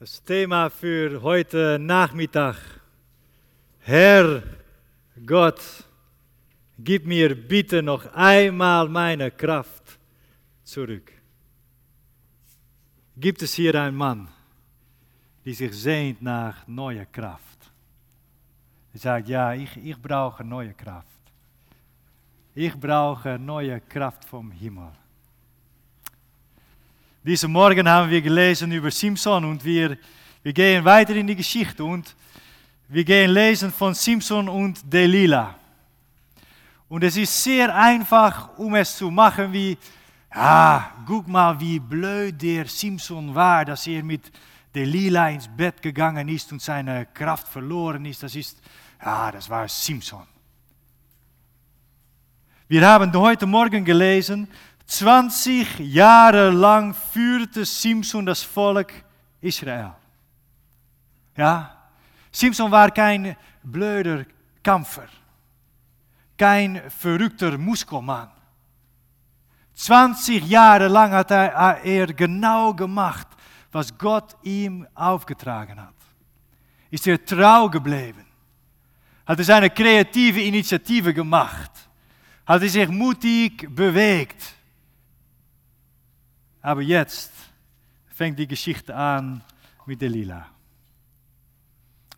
Das Thema für heute Nachmittag. Herr Gott, gib mir bitte noch einmal meine Kraft zurück. Gibt es hier einen Mann, die sich sehnt nach neuer Kraft? Er sagt, ja, ich, ich brauche neue Kraft. Ich brauche neue Kraft vom Himmel. Diese Morgen haben wir gelesen über Simson und wir, wir gehen weiter in die Geschichte und wir gehen lesen von Simson und Delilah. Und es ist sehr einfach, um es zu machen, wie, ja, guck mal, wie blöd der Simson war, dass er mit Delilah ins Bett gegangen ist und seine Kraft verloren ist. Das ist, ja, das war Simson. Wir haben heute Morgen gelesen, 20 Jahre lang führte Simson das Volk Israel. Ja, Simson war kein blöder Kämpfer, kein verrückter Muskelmann. 20 Jahre lang hat er, er genau gemacht, was Gott ihm aufgetragen hat. Ist er trau geblieben, hat er seine kreative Initiative gemacht, hat er sich mutig bewegt Aber jetzt fängt die Geschichte an mit Delilah.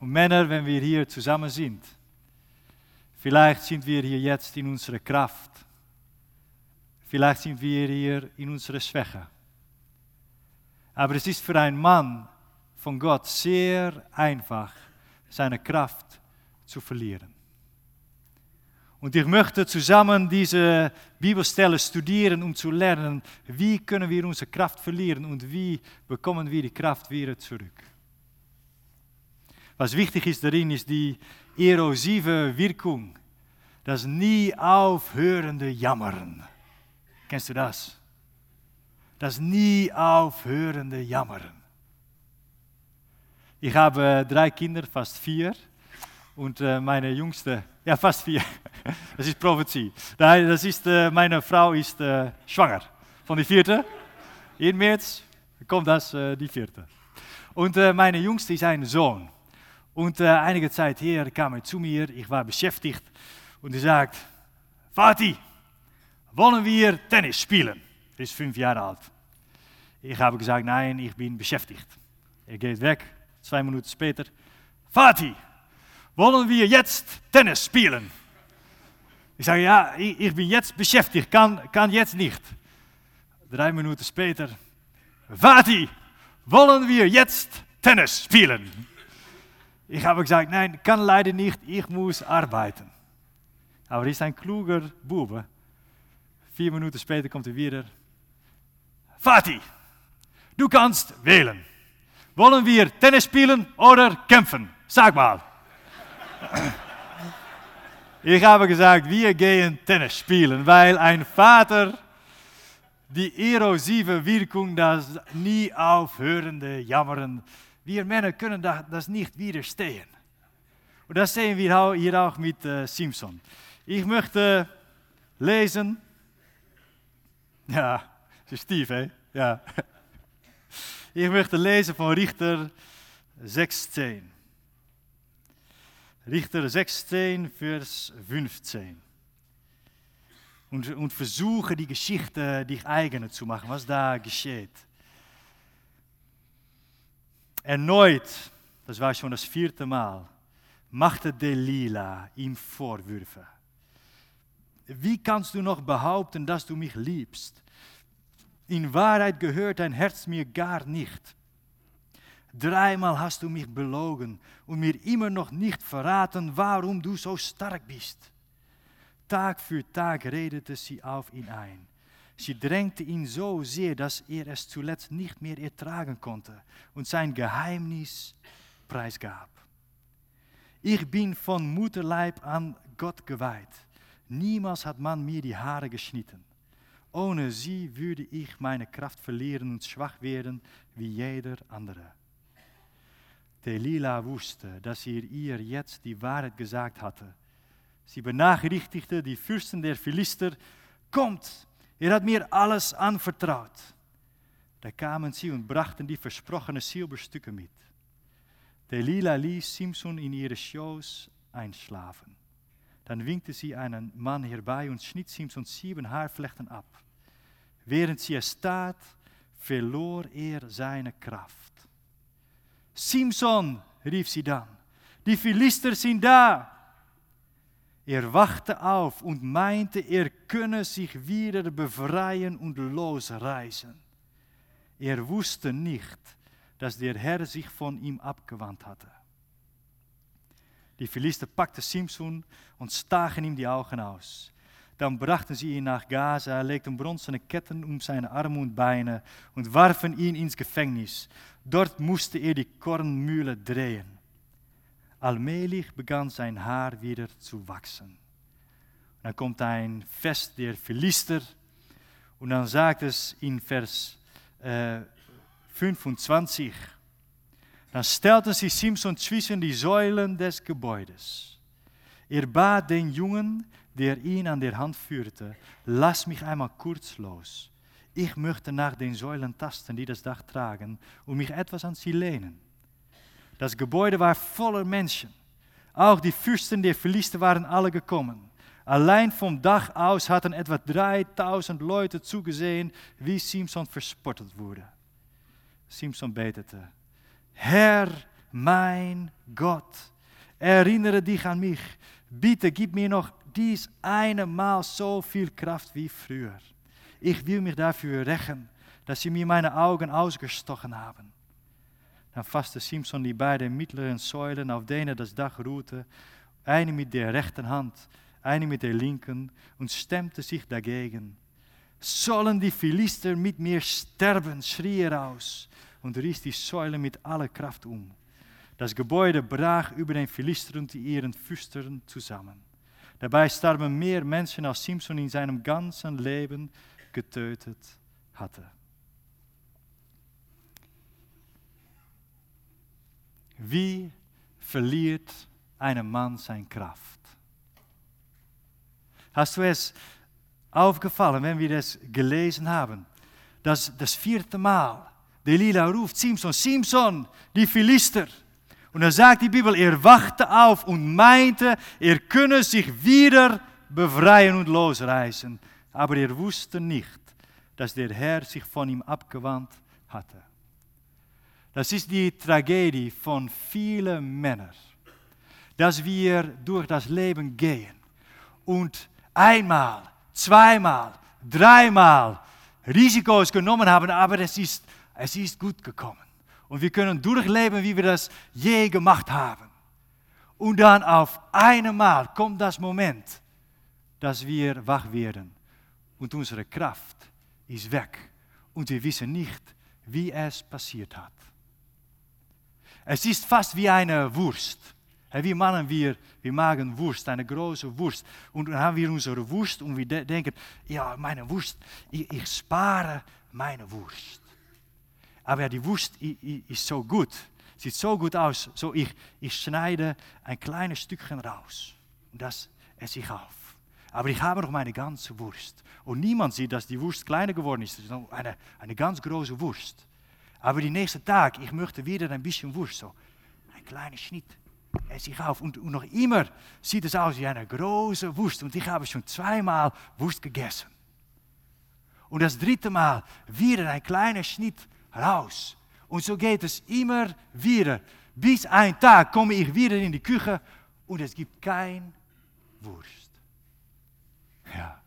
Und Männer, wenn wir hier zusammen sind, vielleicht sind wir hier jetzt in unserer Kraft. Vielleicht sind wir hier in unserer Schwäche. Aber es ist für einen Mann von Gott sehr einfach, seine Kraft zu verlieren. Und ich möchte zusammen diese Bibelstellen studieren, um zu lernen, wie können wir unsere Kraft verlieren und wie bekommen wir die Kraft wieder zurück. Was wichtig ist darin, ist die erosive Wirkung, das nie aufhörende Jammern. Kennst du das? Das nie aufhörende Jammern. Ich habe drei Kinder, fast vier. Und äh, meine jüngste, ja fast vier, das ist Prophetie. Das ist, meine Frau ist schwanger von die vierte. In März kommt das, äh, die vierte. Und äh, meine jüngste ist ein Sohn. Und einige Zeit her kam er zu mir, ich war beschäftigt und er sagt, Vati, wollen wir Tennis spielen? Er ist fünf Jahre alt. Ich habe gesagt, nein, ich bin beschäftigt. Er geht weg, zwei Minuten später, Vati, wollen wir jetzt Tennis spielen? Ich sage, ja, ich bin jetzt beschäftigt, kann, kann jetzt nicht. Drei Minuten später, Vati, wollen wir jetzt Tennis spielen? Ich habe gesagt, nein, kann leider nicht, ich muss arbeiten. Aber er ist ein kluger Bube. Vier Minuten später kommt er wieder. Vati, du kannst wählen. Wollen wir Tennis spielen oder kämpfen? Sag mal. Ich habe gesagt, wir gehen Tennis spielen, weil ein Vater die erosive Wirkung, das nie aufhörende Jammern, wir Männer können das nicht widerstehen. Und das sehen wir hier auch mit äh, Simpson. Ich möchte lesen, ja, das ist Steve, hè? Ja. Ich möchte lesen von Richter 16. Richter 16, Vers 15. Und, und versuche die Geschichte dich eigen zu machen, was da geschieht. Erneut, das war schon das vierte Mal, machte Delilah ihm Vorwürfe. Wie kannst du noch behaupten, dass du mich liebst? In Wahrheit gehört dein Herz mir gar nicht. Dreimal hast du mich belogen und mir immer noch nicht verraten, warum du so stark bist. Tag für Tag redete sie auf ihn ein. Sie drängte ihn so sehr, dass er es zuletzt nicht mehr ertragen konnte und sein Geheimnis preisgab. Ich bin von Mutterleib an Gott geweiht. Niemals hat man mir die Haare geschnitten. Ohne sie würde ich meine Kraft verlieren und schwach werden wie jeder andere. Delila wusste, dass er ihr jetzt die Wahrheit gesagt hatte. Sie benachrichtigte die Fürsten der Philister, kommt, er hat mir alles anvertraut. Da kamen sie und brachten die versprochenen Silberstücke mit. Delila ließ Simson in ihre Schoß einschlafen. Dann winkte sie einen Mann herbei und schnitt Simson sieben Haarflechten ab. Während sie es tat, verlor er seine Kraft. Simson, rief sie dann, die Philister sind da. Er wachte auf und meinte, er könne sich wieder befreien und losreißen. Er wusste nicht, dass der Herr sich von ihm abgewandt hatte. Die Philister packten Simson und stachen ihm die Augen aus. Dann brachten sie ihn nach Gaza, legten bronzene Ketten um seine Arme und Beine und warfen ihn ins Gefängnis. Dort musste er die Kornmühle drehen. Allmählich begann sein Haar wieder zu wachsen. Dann kommt ein Fest der Philister und dann sagt es in Vers äh, 25, dann stellten sie Simson zwischen die Säulen des Gebäudes. Er bat den Jungen, der ihn an der Hand führte, lass mich einmal kurz los. Ich möchte nach den Säulen tasten, die das Dach tragen, und mich etwas an sie lehnen. Das Gebäude war voller Menschen. Auch die Fürsten der Philister waren alle gekommen. Allein vom Dach aus hatten etwa 3000 Leute zugesehen, wie Simson verspottet wurde. Simson betete, Herr, mein Gott, erinnere dich an mich. Bitte gib mir noch dies eine Mal so viel Kraft wie früher. Ich will mich dafür rächen, dass sie mir meine Augen ausgestochen haben. Dann fasste Simson die beiden mittleren Säulen, auf denen das Dach ruhte, eine mit der rechten Hand, eine mit der linken, und stemmte sich dagegen. Sollen die Philister mit mir sterben, schrie er aus und riss die Säule mit aller Kraft um. Das Gebäude brach über den Philister und ihren Fürstern zusammen. Dabei starben mehr Menschen, als Simson in seinem ganzen Leben getötet hatte. Wie verliert ein Mann seine Kraft? Hast du es aufgefallen, wenn wir das gelesen haben? Das, das vierte Mal, Delila ruft Simson, Simson, die Philister. Und dann sagt die Bibel, er wachte auf und meinte, er könne sich wieder befreien und losreißen. Aber er wusste nicht, dass der Herr sich von ihm abgewandt hatte. Das ist die Tragödie von vielen Männern, dass wir durch das Leben gehen und einmal, zweimal, dreimal Risiko's genommen haben, aber es ist, es ist gut gekommen. Und wir können durchleben, wie wir das je gemacht haben. Und dann auf einmal kommt das Moment, dass wir wach werden und unsere Kraft ist weg und wir wissen nicht, wie es passiert hat. Es ist fast wie eine Wurst. Wir Mannen, wir, wir magen Wurst, eine große Wurst. Und dann haben wir unsere Wurst und wir denken, ja, meine Wurst, ich, ich spare meine Wurst. Aber die Wurst ist so gut, sieht so gut aus, so ich, ich schneide ein kleines Stückchen raus und das esse ich auf. Aber ich habe noch meine ganze Wurst. Und niemand sieht, dass die Wurst kleiner geworden ist. Es ist eine, eine ganz große Wurst. Aber die nächste Tag, ich möchte wieder ein bisschen Wurst, so ein kleiner Schnitt esse ich auf. Und, und noch immer sieht es aus wie eine große Wurst. Und ich habe schon zweimal Wurst gegessen. Und das dritte Mal wieder ein kleiner Schnitt raus. Und so geht es immer wieder. Bis ein Tag komme ich wieder in die Küche und es gibt kein Wurst. Ja.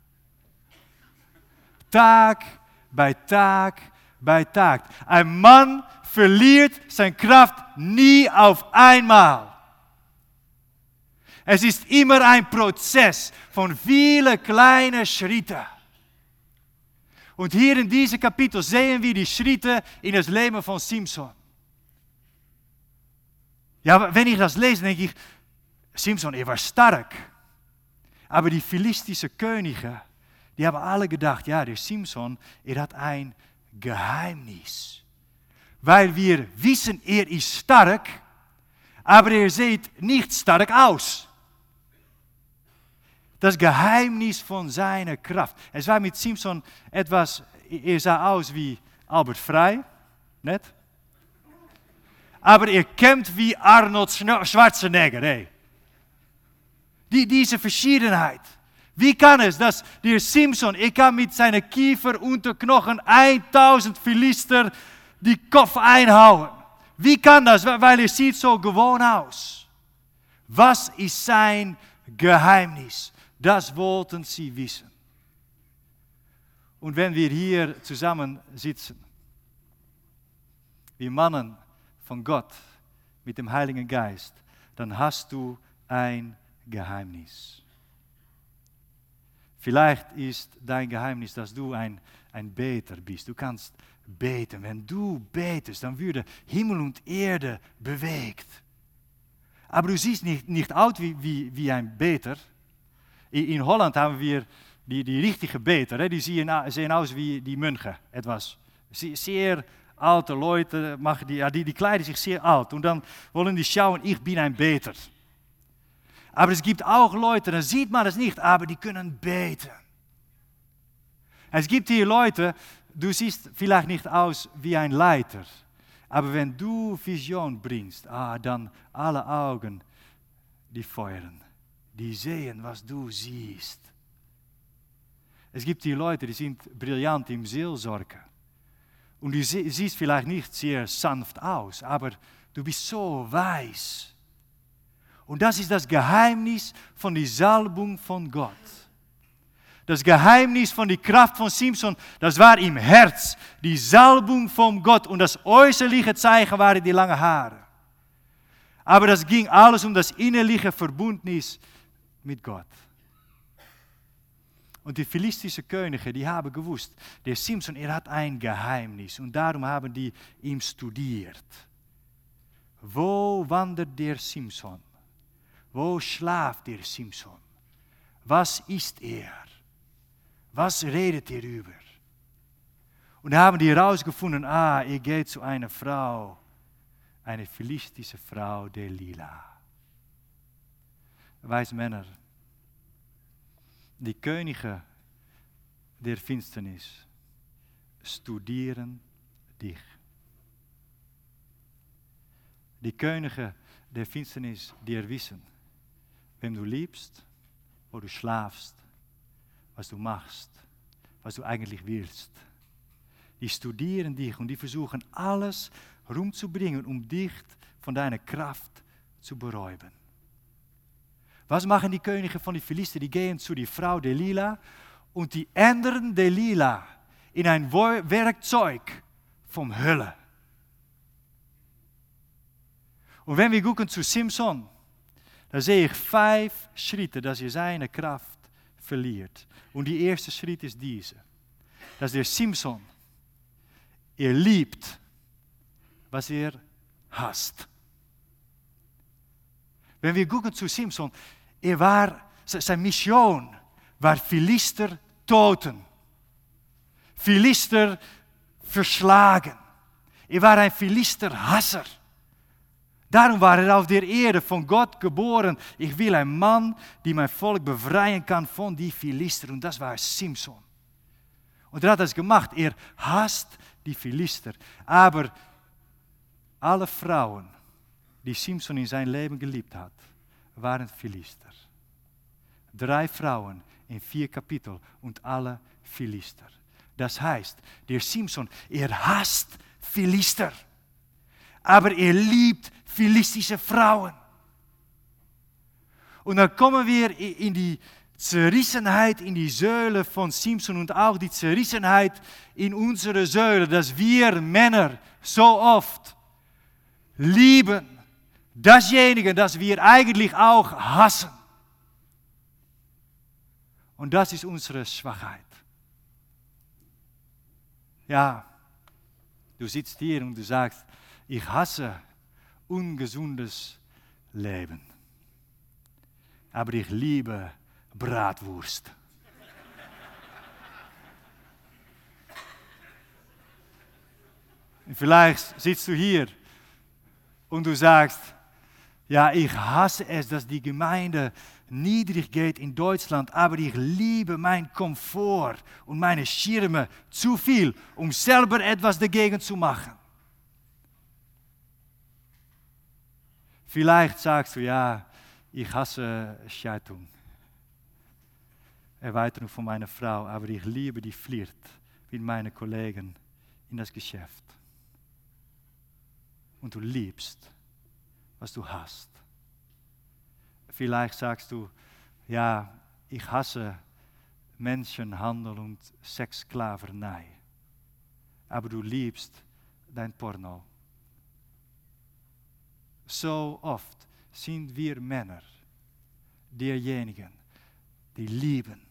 Tag bei Tag bei Tag. Ein Mann verliert seine Kraft nie auf einmal. Es ist immer ein Prozess von vielen kleinen Schritten. Und hier in diesem Kapitel sehen wir die Schritte in das Leben von Simson. Ja, wenn ich das lese, denke ich, Simson, er war stark. Aber die philistische Könige, die haben alle gedacht, ja, der Simson, er hat ein Geheimnis. Weil wir wissen, er ist stark, aber er sieht nicht stark aus. Das Geheimnis von seiner Kraft. Es war mit Simson etwas, er aus wie Albert Frei, net. Aber ihr kennt wie Arnold Schwarzenegger, hey. Die, diese Verschiedenheit. Wie kann es, dass der Simpson, er kann mit seinen Kiefer unter Knochen 1000 Philister die Kopf einhauen? Wie kann das? Weil er sieht so gewohnt aus. Was ist sein Geheimnis? Das wollten sie wissen. Und wenn wir hier zusammen sitzen, wie Mannen von Gott mit dem Heiligen Geist, dann hast du ein Geheimnis. Vielleicht ist dein Geheimnis, dass du ein, ein Beter bist. Du kannst beten. Wenn du betest, dann würde Himmel und Erde bewegt. Aber du siehst nicht, nicht aus wie, wie, wie ein Beter. In, Holland haben wir die, die richtige Beter. Die zien, sehen aus wie die Mönche etwas. Sehr alte Leute, machen die, ja, die, die kleiden sich sehr alt. Und dann wollen die schauen, ich bin ein Beter. Aber es gibt auch Leute, da sieht man es nicht, aber die können beten. Es gibt hier Leute, du siehst vielleicht nicht aus wie ein Leiter, aber wenn du Vision bringst, ah, dann alle Augen, die feuern, die sehen, was du siehst. Es gibt hier Leute, die sind brillant im Seelsorge. Und du siehst vielleicht nicht sehr sanft aus, aber du bist so weise. Und das ist das Geheimnis von der Salbung von Gott. Das Geheimnis von der Kraft von Simpson, das war im Herz, die Salbung von Gott. Und das äußerliche Zeichen waren die langen Haare. Aber das ging alles um das innerliche Verbundnis mit Gott. Und die philistischen Könige, die haben gewusst, der Simpson, er hat ein Geheimnis. Und darum haben die ihm studiert. Wo wandert der Simpson? Wo schlaft der Simson? Was ist er? Was redet er über? Und haben die herausgefunden, ah, er geht zu einer Frau, eine philistische Frau, der Lila. Wijs Männer, die Könige der Finsternis studieren dich. Die Könige der Finsternis, die er wissen, wem du liebst, wo du schlafst, was du machst, was du eigentlich willst. Die studieren dich und die versuchen alles rumzubringen, um dich von deiner Kraft zu beräuben. Was machen die Könige von den Philister? Die gehen zu die Frau Delila und die ändern Delila in ein Werkzeug vom Hölle. Und wenn wir gucken zu Simson, dan zie ik vijf schritten dat je zijn kracht verliert. Und die eerste Schritt ist diese. Dass der Simson, er liebt, was er hasst. Wenn wir gucken zu Simson, er war, zijn Mission war Philister toten. Philister verslagen. Er war ein Philister Hasser. Daarom war er auf der Erde von Gott geboren. Ich will ein Mann, die mein Volk befreien kann von die Philister. Und das war Simson. Und er hat gemacht. Er hasst die Philister. Aber alle Frauen, die Simson in sein Leben geliebt hat, waren Philister. Drei Frauen in vier Kapitel und alle Philister. Das heißt, der Simson, er hasst Philister. Aber er liebt philistische Frauen. Und dann kommen wir in die Zerrissenheit in die Säule von Simpson und auch die Zerrissenheit in unsere Säule, dass wir Männer so oft lieben, dasjenige, das wir eigentlich auch hassen. Und das ist unsere Schwachheit. Ja, du sitzt hier und du sagst, ich hasse ungesundes Leben. Aber ich liebe Bratwurst. Vielleicht sitzt du hier und du sagst, ja, ich hasse es, dass die Gemeinde niedrig geht in Deutschland, aber ich liebe mein Komfort und meine Schirme zu viel, um selber etwas dagegen zu machen. Vielleicht sagst du, ja, ich hasse Scheidung. Erweiterung von meiner Frau, aber ich liebe die Flirt mit meinen Kollegen in das Geschäft. Und du liebst, was du hast. Vielleicht sagst du, ja, ich hasse Menschenhandel und Sexsklavernij. Aber du liebst dein Porno. So oft sind wir Männer diejenigen, die lieben,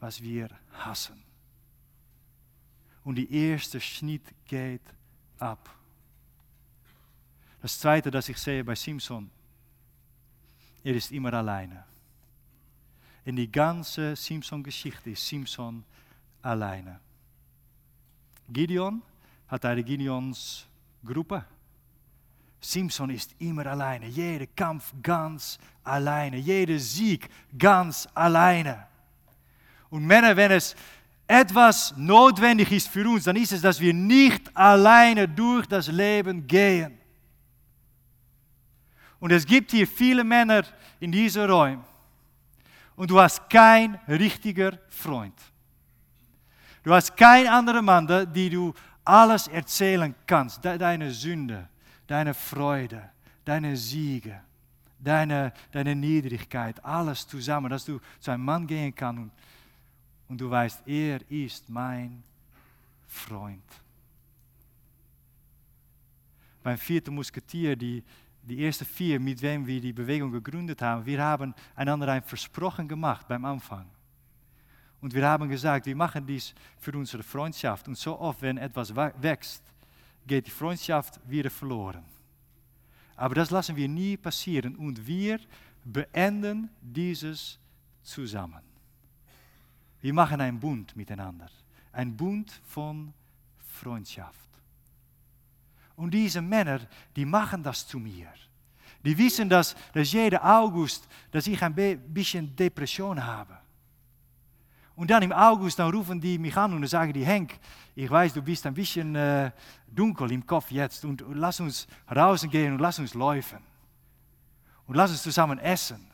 was wir hassen. Und die erste Schnitt geht ab. Das zweite, das ich sehe bei Simpson, er ist immer alleine. In die ganze Simpson-Geschichte ist Simpson alleine. Gideon hat eine Gideons Gruppe. Simpson ist immer alleine. Jeder Kampf ganz alleine. Jeder Sieg ganz alleine. Und Männer, wenn es etwas notwendig ist für uns, dann ist es, dass wir nicht alleine durch das Leben gehen. Und es gibt hier viele Männer in diesen Räumen. Und du hast kein richtiger Freund. Du hast kein anderer Mann, die du alles erzählen kannst. Deine Sünde, deine Freude, deine Siege, deine, deine Niedrigkeit, alles zusammen. Dass du zu einem Mann gehen kannst und du weißt, er ist mein Freund. Beim vierten Musketier, die, die ersten vier, mit wem wir die Bewegung gegründet haben, wir haben einander ein Versprochen gemacht beim Anfang. Und wir haben gesagt, wir machen dies für unsere Freundschaft. Und so oft, wenn etwas wächst, geht die Freundschaft wieder verloren. Aber das lassen wir nie passieren. Und wir beenden dieses zusammen. Wir machen einen Bund miteinander. Ein Bund von Freundschaft. Und diese Männer, die machen das zu mir. Die wissen, dass, dass jede August, dass ich ein bisschen Depression habe. Und dann im August, dann rufen die mich an und dann sagen die, Henk, ich weiß, du bist ein bisschen äh, dunkel im Kopf jetzt und lass uns rausgehen und lass uns laufen. Und lass uns zusammen essen.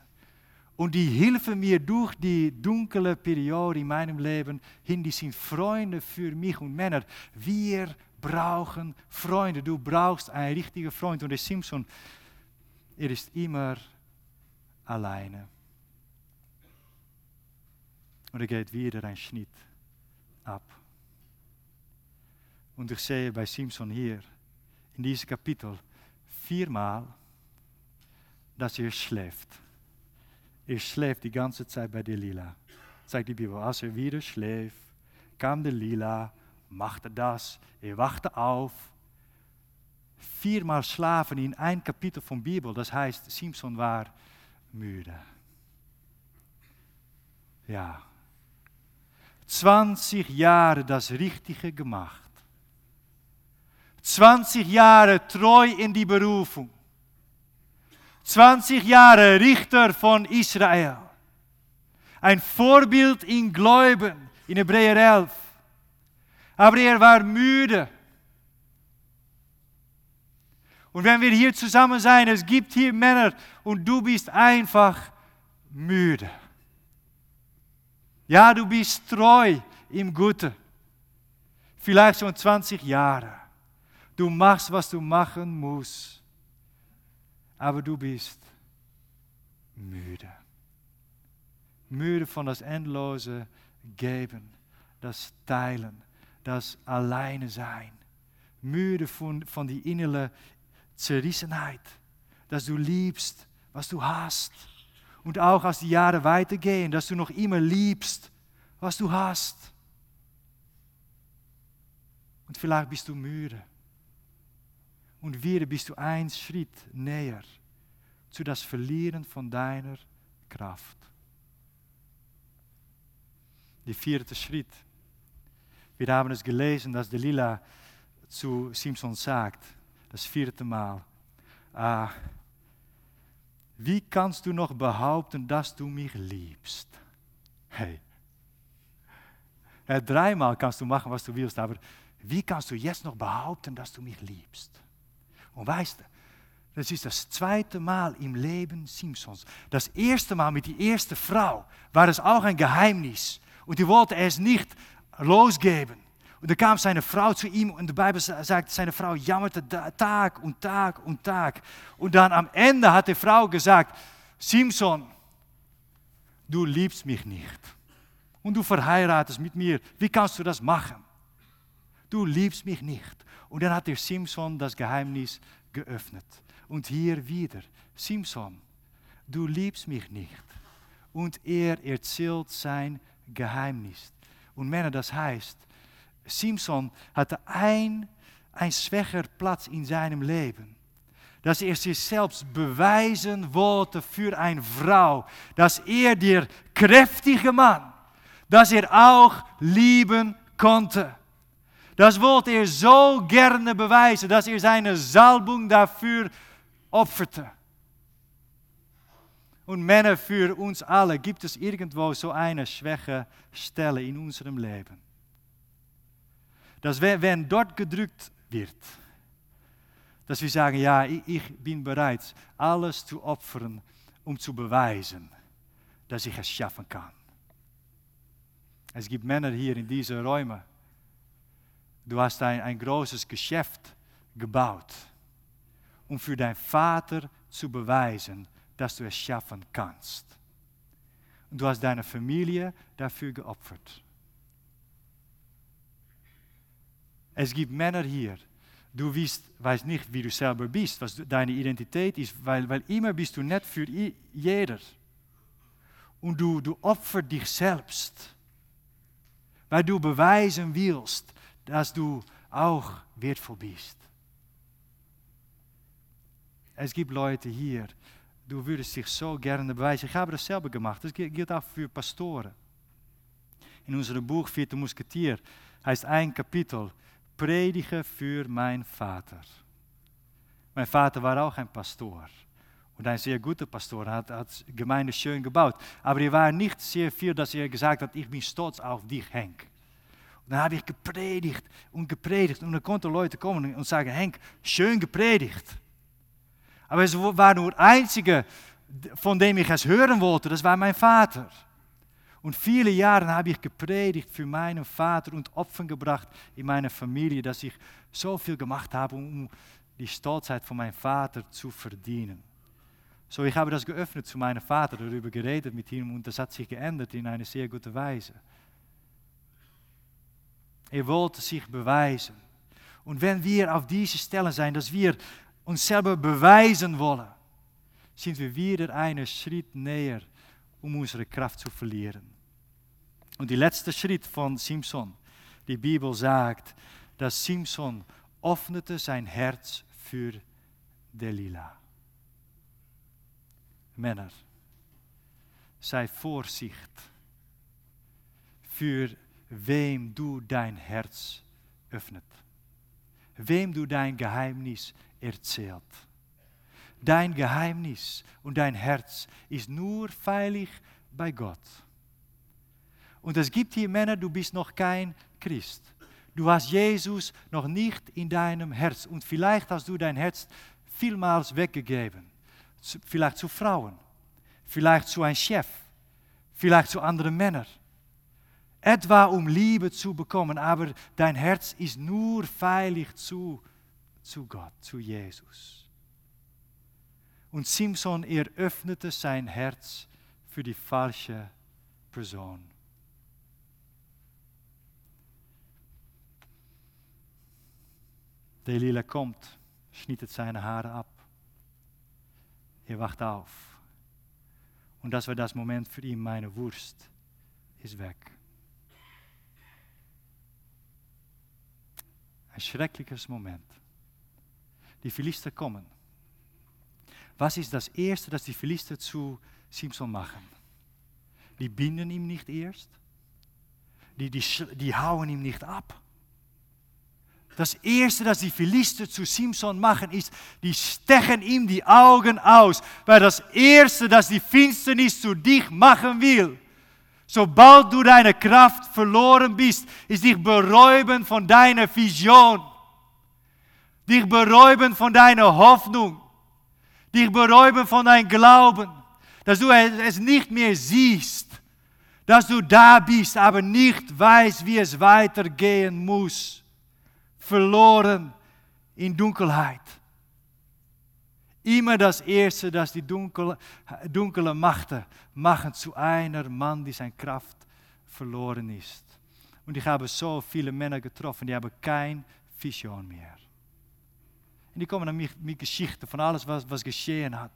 Und die helfen mir durch die dunkle Periode in meinem Leben hin. Die sind Freunde für mich und Männer. Wir brauchen Freunde. Du brauchst einen richtigen Freund. Und der Simpson, er ist immer alleine. Und er geht wieder ein Schnitt ab. Und ich sehe bei Simpson hier in diesem Kapitel viermal, dass er schläft. Er schläft die ganze Zeit bei Delilah. Sagt die Bibel, als er wieder schläft, kam Delilah machte das, er wachte auf. Viermal slaven in ein Kapitel von Bibel, das heißt, Simpson war müde. Ja. 20 Jahre das Richtige gemacht. 20 Jahre treu in die Berufung. 20 Jahre Richter von Israel. Ein Vorbild in Glauben in Hebräer 11. Aber er war müde. Und wenn wir hier zusammen sein, es gibt hier Männer und du bist einfach müde. Ja, du bist treu im Guten. Vielleicht schon 20 Jahre. Du machst, was du machen musst. Aber du bist müde. Müde von das endlose Geben, das Teilen das alleine sein. Müde von, von die innere Zerrissenheit. Dass du liebst, was du hast. Und auch als die Jahre weitergehen, dass du noch immer liebst, was du hast. Und vielleicht bist du müde. Und wieder bist du einen Schritt näher zu das Verlieren von deiner Kraft. Die vierte Schritt wir haben es gelesen, dass Delilah zu Simpson sagt, das vierte Mal, ah, wie kannst du noch behaupten, dass du mich liebst? Hey. Ja, dreimal kannst du machen, was du willst, aber wie kannst du jetzt noch behaupten, dass du mich liebst? Und weißt du, das ist das zweite Mal im Leben Simpsons. Das erste Mal mit der ersten Frau war es auch ein Geheimnis. Und die wollte es nicht losgeben. Und da kam seine Frau zu ihm und de Bijbel sagt, seine Frau jammerte Tag und Tag und Tag. Und dann am Ende hat die Frau gesagt, Simson, du liebst mich nicht. Und du verheiratest mit mir. Wie kannst du das machen? Du liebst mich nicht. Und dann hat der Simson das Geheimnis geöffnet. Und hier wieder, Simson, du liebst mich nicht. Und er erzählt sein Geheimnis. Und Männer, das heißt, Simson hatte ein, ein schwächer Platz in seinem Leben. Dass er sich selbst beweisen wollte für eine Frau. Dass er der kräftige Mann, dass er auch lieben konnte. Das wollte er so gerne beweisen, dass er seine Salbung dafür opferte. Und Männer, für uns alle gibt es irgendwo so eine schwache Stelle in unserem Leben dass wenn dort gedrückt wird, dass wir sagen, ja, ich bin bereit, alles zu opfern, um zu beweisen, dass ich es schaffen kann. Es gibt Männer hier in diesen Räumen. Du hast ein, ein großes Geschäft gebaut, um für deinen Vater zu beweisen, dass du es schaffen kannst. Und du hast deine Familie dafür geopfert. Es gibt Männer hier. Du weißt, weißt nicht, wie du selber bist, was deine Identität ist, weil, weil immer bist du nicht für jeder. Und du, du opfert dich selbst, weil du beweisen willst, dass du auch wertvoll bist. Es gibt Leute hier, du würdest dich so gerne beweisen. Ich habe das selber gemacht. Das gilt auch für Pastoren. In unserem Buch Vierte Musketier heißt ein Kapitel, predigen für meinen Vater. Mein Vater war auch ein Pastor. Und ein sehr guter Pastor, hat, hat Gemeinde schön gebaut. Aber er war nicht sehr viel, dass er gesagt hat, ich bin stolz auf dich, Henk. Und dann habe ich gepredigt und gepredigt. Und dann konnten Leute kommen und sagen, Henk, schön gepredigt. Aber es war nur einzige, von dem ich es hören wollte, das war mein Vater. Und viele Jahre habe ich gepredigt für meinen Vater und Opfer gebracht in meiner Familie, dass ich so viel gemacht habe, um die Stolzheit von meinem Vater zu verdienen. So, ich habe das geöffnet zu meinem Vater, darüber geredet mit ihm und das hat sich geändert in eine sehr gute Weise. Er wollte sich beweisen. Und wenn wir auf diese Stelle zijn, dass wir uns selber beweisen wollen, sind wir wieder einen Schritt näher, um unsere Kraft zu verlieren. Und die letzte Schritt von Simson, die Bibel sagt, dass Simson öffnete sein Herz für Delilah. Männer, sei Vorsicht, für wem du dein Herz öffnet, wem du dein Geheimnis erzählt. Dein Geheimnis und dein Herz ist nur veilig bei Gott. Und es gibt hier Männer, du bist noch kein Christ. Du hast Jesus noch nicht in deinem Herz. Und vielleicht hast du dein Herz vielmals weggegeben. Vielleicht zu Frauen, vielleicht zu einem Chef, vielleicht zu anderen Männern. Etwa um Liebe zu bekommen, aber dein Herz ist nur veilig zu, zu Gott, zu Jesus. Und Simson eröffnete sein Herz für die falsche Person. Delilah kommt, schnittet seine Haare ab. Er wacht auf. Und das war das Moment für ihn, meine Wurst ist weg. Ein schreckliches Moment. Die Philister kommen. Was ist das Erste, das die Philister zu Simson machen? Die binden ihn nicht erst. Die, die, die hauen ihn nicht ab Das Erste, das die Philister zu Simson machen, ist, die stechen ihm die Augen aus. Weil das Erste, das die Finsternis zu dich machen will, sobald du deine Kraft verloren bist, ist dich beräuben von deiner Vision. Dich beräuben von deiner Hoffnung. Dich beräuben von deinem Glauben. Dass du es nicht mehr siehst. Dass du da bist, aber nicht weißt, wie es weitergehen muss verloren in Dunkelheit. Immer das Erste, das die dunkle, dunkle Machten machen zu einer Mann, die zijn Kraft verloren ist. Und ich habe so viele Männer getroffen, die haben kein Vision mehr. Und die kommen an mich Geschichten von alles, was, was geschehen hat.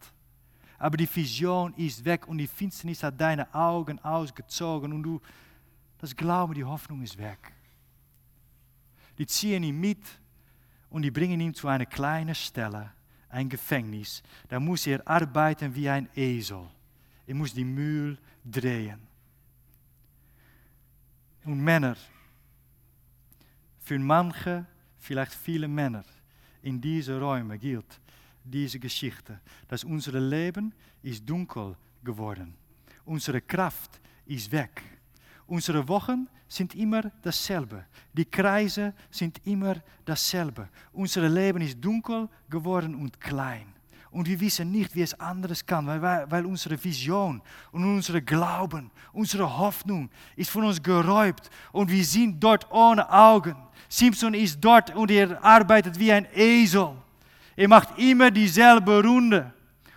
Aber die Vision ist weg und die Finsternis hat deine Augen ausgezogen und du, das Glauben, die Hoffnung ist weg die ziehen ihn mit und die bringen ihn zu einer kleinen Stelle, ein Gefängnis. Da muss er arbeiten wie ein Esel. Er muss die Mühl drehen. Und Männer, für manche, vielleicht viele Männer in diese Räume gilt diese Geschichte, dass unser Leben ist dunkel geworden. Unsere Kraft ist weg. Unsere Wochen sind immer dasselbe. Die Kreise sind immer dasselbe. Unser Leben ist dunkel geworden und klein. Und wir wissen nicht, wie es anders kann, weil, weil unsere Vision und unsere Glauben, unsere Hoffnung ist von uns geräubt und wir sind dort ohne Augen. Simpson ist dort und er arbeitet wie ein Esel. Er macht immer dieselbe Runde.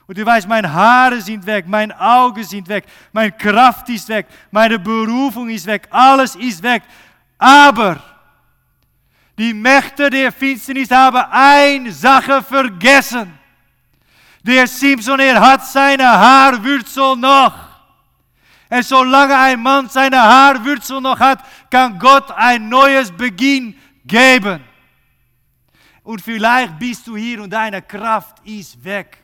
Und du weißt, meine Haare sind weg, meine Augen sind weg, meine Kraft ist weg, meine Berufung ist weg, alles ist weg. Aber die Mächte der Finsternis haben eine Sache vergessen. Der Simpson, er hat seine Haarwurzel noch. Und solange ein Mann seine Haarwurzel noch hat, kann Gott ein neues Beginn geben. Und vielleicht bist du hier und deine Kraft ist weg.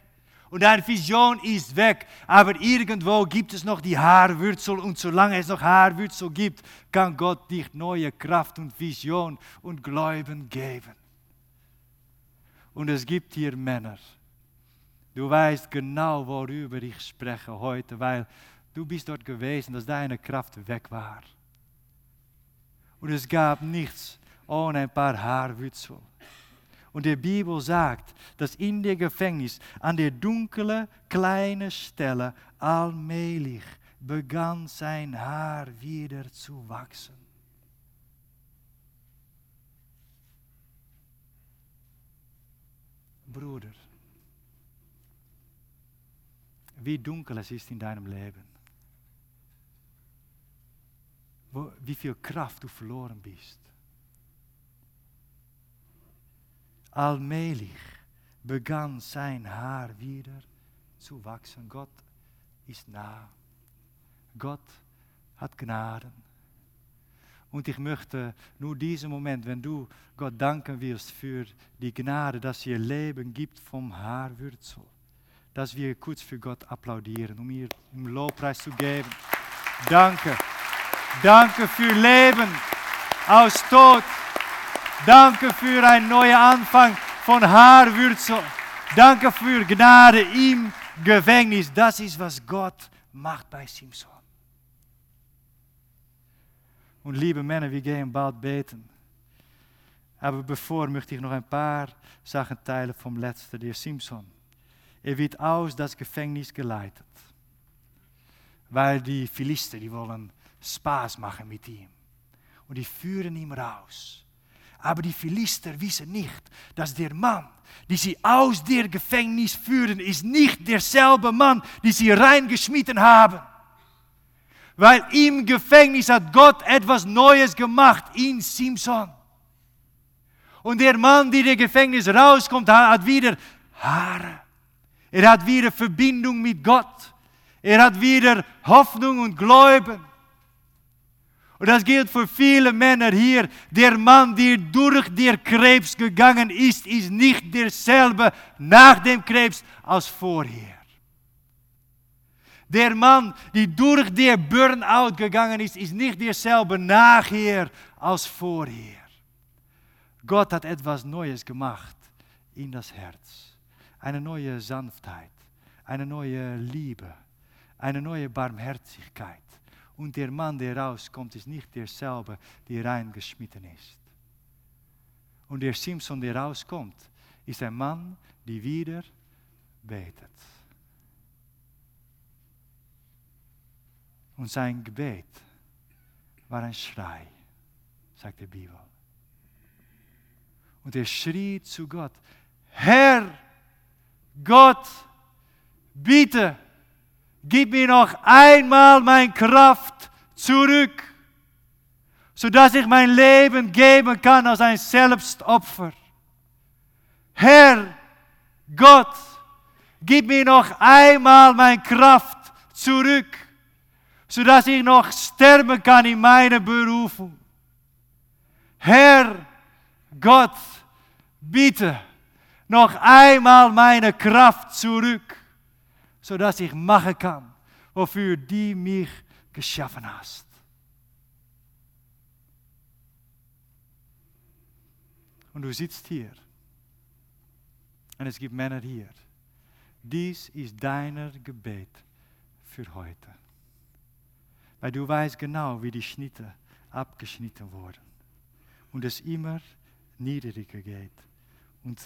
Und deine Vision ist weg. Aber irgendwo gibt es noch die Haarwurzel. Und solange es noch Haarwurzel gibt, kann Gott dich neue Kraft und Vision und Glauben geben. Und es gibt hier Männer. Du weißt genau, worüber ich spreche heute, weil du bist dort gewesen, dass deine Kraft weg war. Und es gab nichts ohne ein paar Haarwurzel. Und die Bibel sagt, dass in der Gefängnis, an der dunklen, kleinen Stelle, allmählich begann sein Haar wieder zu wachsen. Bruder, wie dunkel es ist in deinem Leben. Wie viel Kraft du verloren bist. Allmählich begann sein Haar wieder zu wachsen. Gott ist nah. Gott hat Gnaden. Und ich möchte nur diesen Moment, wenn du Gott danken willst für die Gnade, dass ihr Leben gibt vom Haarwurzel, dass wir kurz für Gott applaudieren, um ihr im Lobpreis zu geben. Danke. Danke für Leben aus Tod. Danke für einen neuen Anfang von Haarwurzel. Danke für Gnade im Gefängnis. Das ist, was Gott macht bei Simson. Und liebe Männer, wir gehen bald beten. Aber bevor möchte ich noch ein paar Sachen teilen vom letzten, der Simson. Er wird aus das Gefängnis geleitet. Weil die Philister, die wollen Spaß machen mit ihm. Und die führen ihn raus. Aber die Philister wissen nicht, dass der Mann, die sie aus der Gefängnis führen, ist nicht derselbe Mann, die sie reingeschmissen haben. Weil im Gefängnis hat Gott etwas Neues gemacht in Simson. Und der Mann, die der Gefängnis rauskommt, hat wieder Haare. Er hat wieder Verbindung mit Gott. Er hat wieder Hoffnung und Glauben. Und das gilt für viele Männer hier. Der Mann, der durch den Krebs gegangen ist, ist nicht derselbe nach dem Krebs als vorher. Der Mann, die durch den Burnout gegangen ist, ist nicht derselbe nachher als vorher. Gott hat etwas Neues gemacht in das Herz. Eine neue Sanftheit, eine neue Liebe, eine neue Barmherzigkeit. Und der Mann, der rauskommt, ist nicht derselbe, der reingeschmitten ist. Und der Simson, der rauskommt, ist ein Mann, der wieder betet. Und sein Gebet war ein Schrei, sagt die Bibel. Und er schrie zu Gott, Herr, Gott, bitte, gib mir noch einmal meine Kraft zurück, sodass ich mein Leben geben kann als ein Selbstopfer. Herr, Gott, gib mir noch einmal meine Kraft zurück, sodass ich noch sterben kann in meiner Berufung. Herr, Gott, bitte noch einmal meine Kraft zurück, sodass ich machen kann, wofür die mich geschaffen hast. Und du sitzt hier. Und es gibt Männer hier. Dies ist deiner Gebet für heute. Weil du weißt genau, wie die Schnitte abgeschnitten wurden. Und es immer niedriger geht und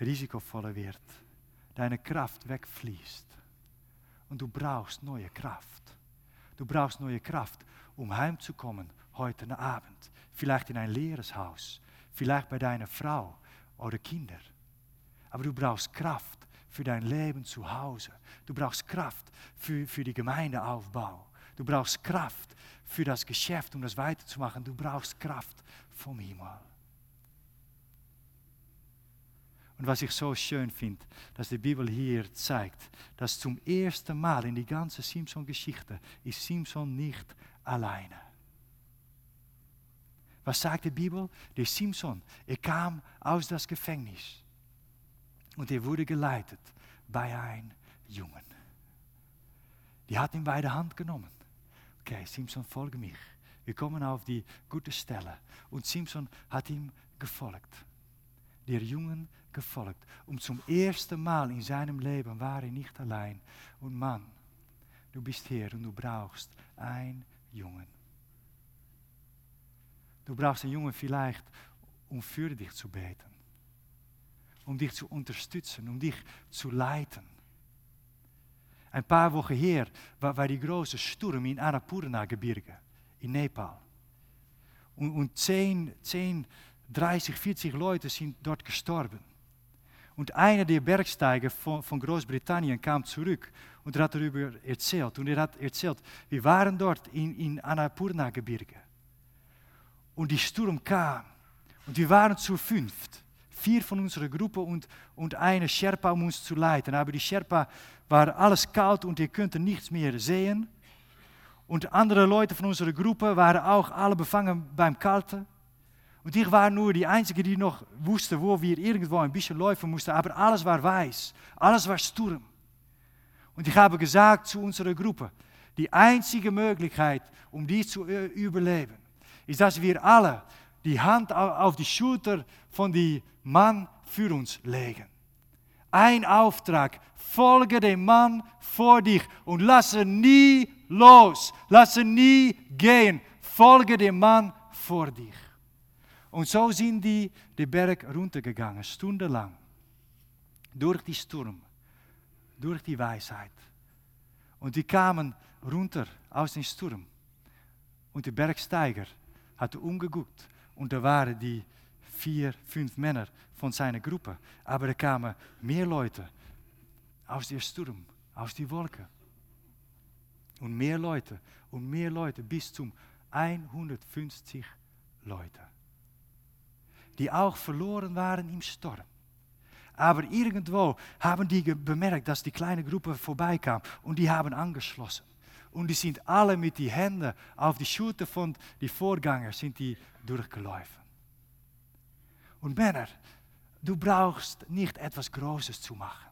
risikovoller wird. Deine Kraft wegfließt. Und du brauchst neue Kraft. Du brauchst neue Kraft, um heimzukommen heute Abend. Vielleicht in ein leeres Haus. Vielleicht bei deiner Frau oder Kinder. Aber du brauchst Kraft für dein Leben zu Hause. Du brauchst Kraft für, für die Gemeindeaufbau. Du brauchst Kraft für das Geschäft, um das weiterzumachen. Du brauchst Kraft vom Himmel. Und was ich so schön finde, dass die Bibel hier zeigt, dass zum ersten Mal in die ganze Simpson-Geschichte ist Simpson nicht alleine. Was sagt die Bibel? Der Simpson, er kam aus das Gefängnis und er wurde geleitet bei einem Jungen. Die hat ihn bei der Hand genommen. Okay, Simpson, folge mich. Wir kommen auf die gute Stelle. Und Simpson hat ihm gefolgt. Der Jungen gefolgt. Und zum ersten Mal in seinem Leben war er nicht allein. Und Mann, du bist hier und du brauchst einen Jungen. Du brauchst einen Jungen vielleicht, um für dich zu beten. Um dich zu unterstützen, um dich zu leiten. Ein paar Wochen her war, die große Sturm in Annapurna-Gebirge in Nepal. Und, und 10, 10, 30, 40 Leute sind dort gestorben. Und einer der Bergsteiger von, von Großbritannien kam zurück und er hat darüber erzählt. Und er hat erzählt, wir waren dort in, in Annapurna-Gebirge. Und die Sturm kam. Und wir waren zu fünft. Vier von unserer Gruppe und, und eine Sherpa, um uns zu leiten. Aber die Sherpa war alles kalt und ihr konnte nichts mehr sehen. Und andere Leute von unserer Gruppe waren auch alle befangen beim Kalten. Und ich war nur die Einzige, die noch wusste, wo wir irgendwo ein bisschen laufen mussten. Aber alles war weiß, alles war Sturm. Und ich habe gesagt zu unserer Gruppe, die einzige Möglichkeit, um dies zu überleben, ist, dass wir alle die Hand auf die Schulter von dem Mann für uns legen. Ein Auftrag, folge dem Mann vor dich und lasse nie los, lasse nie gehen, folge dem Mann vor dich. Und so sind die den Berg runtergegangen, stundenlang, durch die Sturm, durch die Weisheit. Und die kamen runter aus dem Sturm. Und der Bergsteiger hatte umgeguckt und da waren die vier, fünf Männer von seiner Gruppe. Aber er kamen mehr Leute aus der Sturm, aus die Wolken. Und mehr Leute und mehr Leute bis zum 150 Leute. Die auch verloren waren im Sturm. Aber irgendwo haben die bemerkt, dass die kleine Gruppe vorbeikam und die haben angeschlossen. Und die sind alle mit die Hände auf die Schulter von die Vorgänger sind die durchgelaufen. Und Männer, du brauchst nicht etwas Großes zu machen.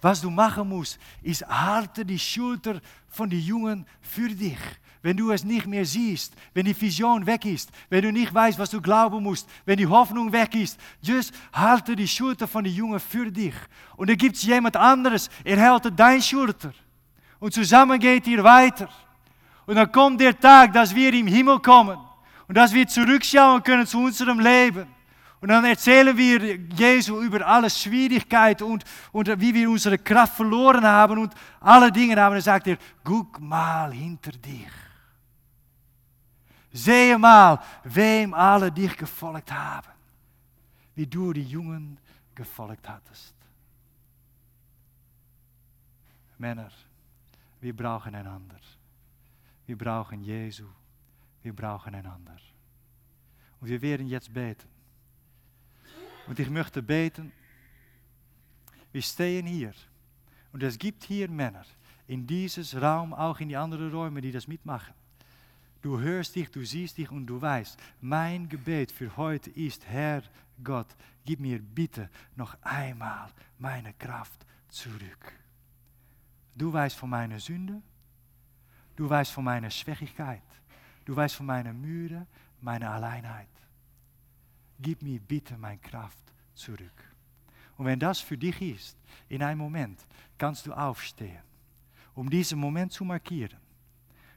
Was du machen musst, ist halte die Schulter von den Jungen für dich. Wenn du es nicht mehr siehst, wenn die Vision weg ist, wenn du nicht weißt, was du glauben musst, wenn die Hoffnung weg ist, just halte die Schulter von den Jungen für dich. Und dann gibt es jemand anderes, er hält deine Schulter. Und zusammen geht ihr weiter. Und dann kommt der Tag, dass wir im Himmel kommen und dass wir zurückschauen können zu unserem Leben. Und dann erzählen wir Jesu über alle Schwierigkeiten und, und wie wir unsere Kraft verloren haben und alle Dinge. Und dann sagt er, guck mal hinter dich. Sehe mal, wem alle dich gefolgt haben. Wie du die Jungen gefolgt hattest. Männer, wir brauchen einander. Wir brauchen Jesu. Wir brauchen einander. Und wir werden jetzt beten. Und ich möchte beten. Wir stehen hier. Und es gibt hier Männer in dieses Raum, auch in die anderen Räume, die das mitmachen. Du hörst dich, du siehst dich und du weißt, mein Gebet für heute ist, Herr Gott, gib mir bitte noch einmal meine Kraft zurück. Du weißt von meiner Sünde, du weißt von meiner Schwächigkeit, du weißt von meiner Mühe, meiner Alleinheit. Gib mir bitte meine Kraft zurück. Und wenn das für dich ist, in einem Moment kannst du aufstehen, um diesen Moment zu markieren.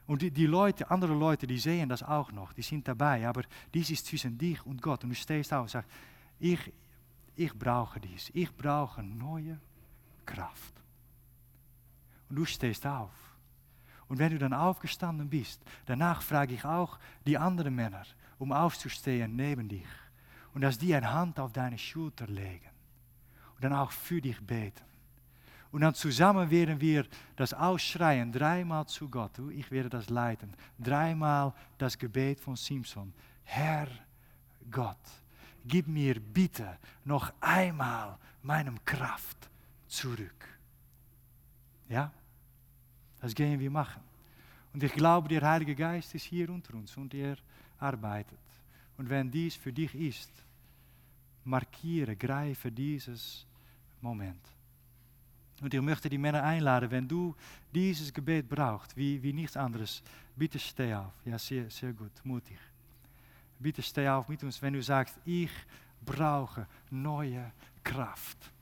Und die, die, Leute, andere Leute, die sehen das auch noch, die sind dabei, aber dies ist zwischen dich und Gott. Und du stehst auf und sagst, ich, ich brauche dies, ich brauche neue Kraft. Und du stehst auf. Und wenn du dann aufgestanden bist, danach frage ich auch die anderen Männer, um aufzustehen neben dich. Und dass die eine Hand auf deine Schulter legen. Und dann auch für dich beten. Und dann zusammen werden wir das ausschreien, dreimal zu Gott. Ich werde das leiten. Dreimal das Gebet von Simpson. Herr Gott, gib mir bitte noch einmal meine Kraft zurück. Ja? Das gehen wir machen. Und ich glaube, der Heilige Geist ist hier unter uns und er arbeitet. Und wenn dies für dich ist, markiere, greife dieses Moment. Und ich möchte die Männer einladen, wenn du dieses Gebet brauchst, wie, wie nichts anderes, bitte steh auf. Ja, sehr, sehr gut, mutig. Bitte steh auf mit uns, wenn du sagst, ich brauche neue Kraft.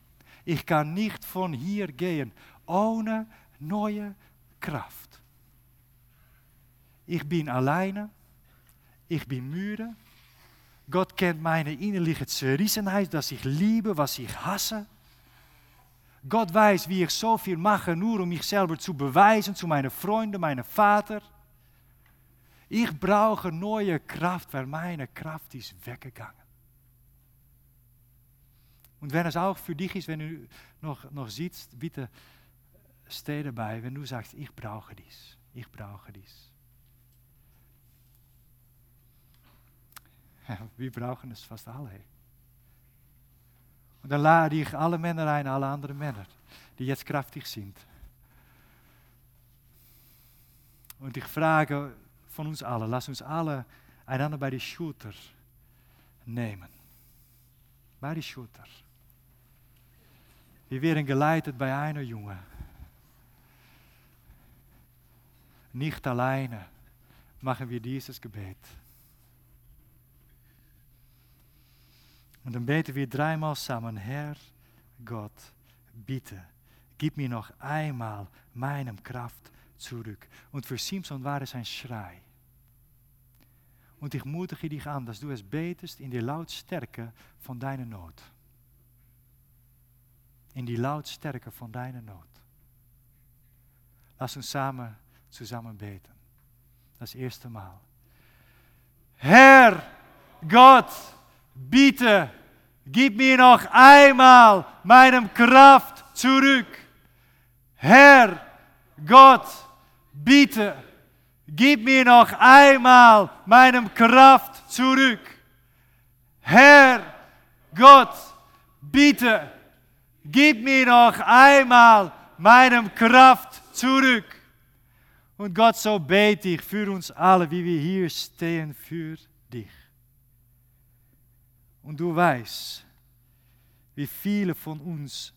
Ich kann nicht von hier gehen ohne neue Kraft. Ich bin alleine, ich bin müde. Gott kennt meine innerliche Zerrissenheit, dass ich liebe, was ich hasse. Gott weiß, wie ich so viel mache, nur um mich selber zu beweisen, zu meinen Freunden, meinem Vater. Ich brauche neue Kraft, weil meine Kraft ist weggegangen. Und wenn es auch für dich ist, wenn du noch, noch sitzt, bitte steh dabei, wenn du sagst, ich brauche dies, ich brauche dies. Wir brauchen es fast alle. Und dann lade ich alle Männer ein, alle anderen Männer, die jetzt kraftig sind. Und ich frage von uns allen, lass uns alle einander bei die Schulter nehmen. Bei die Schulter. Wir werden geleitet bei einer Junge. Nicht alleine machen wir dieses Gebet. Und dann beten wir dreimal zusammen, Herr Gott, bitte, gib mir noch einmal meine Kraft zurück. Und für Simpson war es ein Schrei. Und ich mutige dich an, dass du es betest in die Lautstärke von deiner Not. In die Lautstärke von deiner Not. Lass uns samen zusammen beten. Das erste Mal. Herr Gott, bitte, gib mir noch einmal meine Kraft zurück. Herr Gott, bitte, gib mir noch einmal meine Kraft zurück. Herr Gott, bitte, gib mir noch einmal meine Kraft zurück. Und Gott, so bete ich für uns alle, wie wir hier stehen, für. Und du weißt, wie viele von uns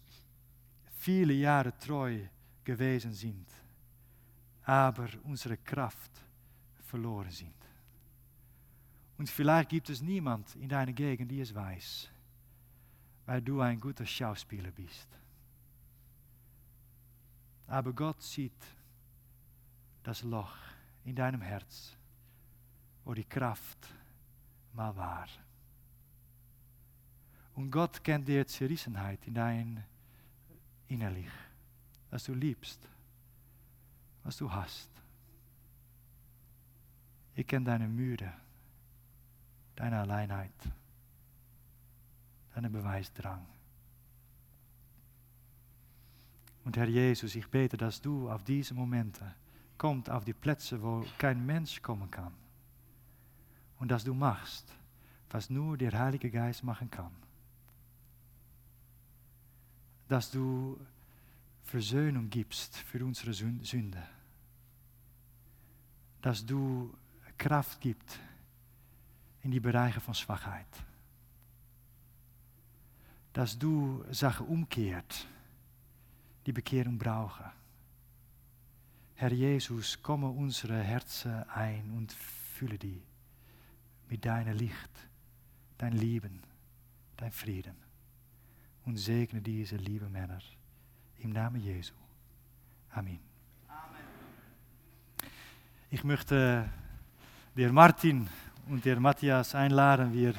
viele Jahre treu gewesen sind, aber unsere Kraft verloren sind. Und vielleicht gibt es niemand in deiner Gegend, die es weiß, weil du ein guter Schauspieler bist. Aber Gott sieht das Loch in deinem Herz, wo die Kraft mal war. Und Gott kennt die Zerrissenheit in dein innerlich, was du liebst, was du hast. Ich kenne deine Müde, deine Alleinheit, deinen Beweisdrang. Und Herr Jesus, ich bete, dass du auf diese Momente kommst, auf die Plätze, wo kein Mensch kommen kann. Und dass du machst, was nur der Heilige Geist machen kann. Dass du Versöhnung gibst für unsere Sünde. Dass du Kraft gibst in die Bereiche von Schwachheit. Dass du Sachen umkehrt die Bekehrung brauchen. Herr Jesus, komme unsere Herzen ein und fülle die mit deinem Licht, dein Lieben, dein Frieden. Und segne diese liebe Männer im Namen Jesu. Amen. Ich möchte der Martin und der Matthias einladen, wir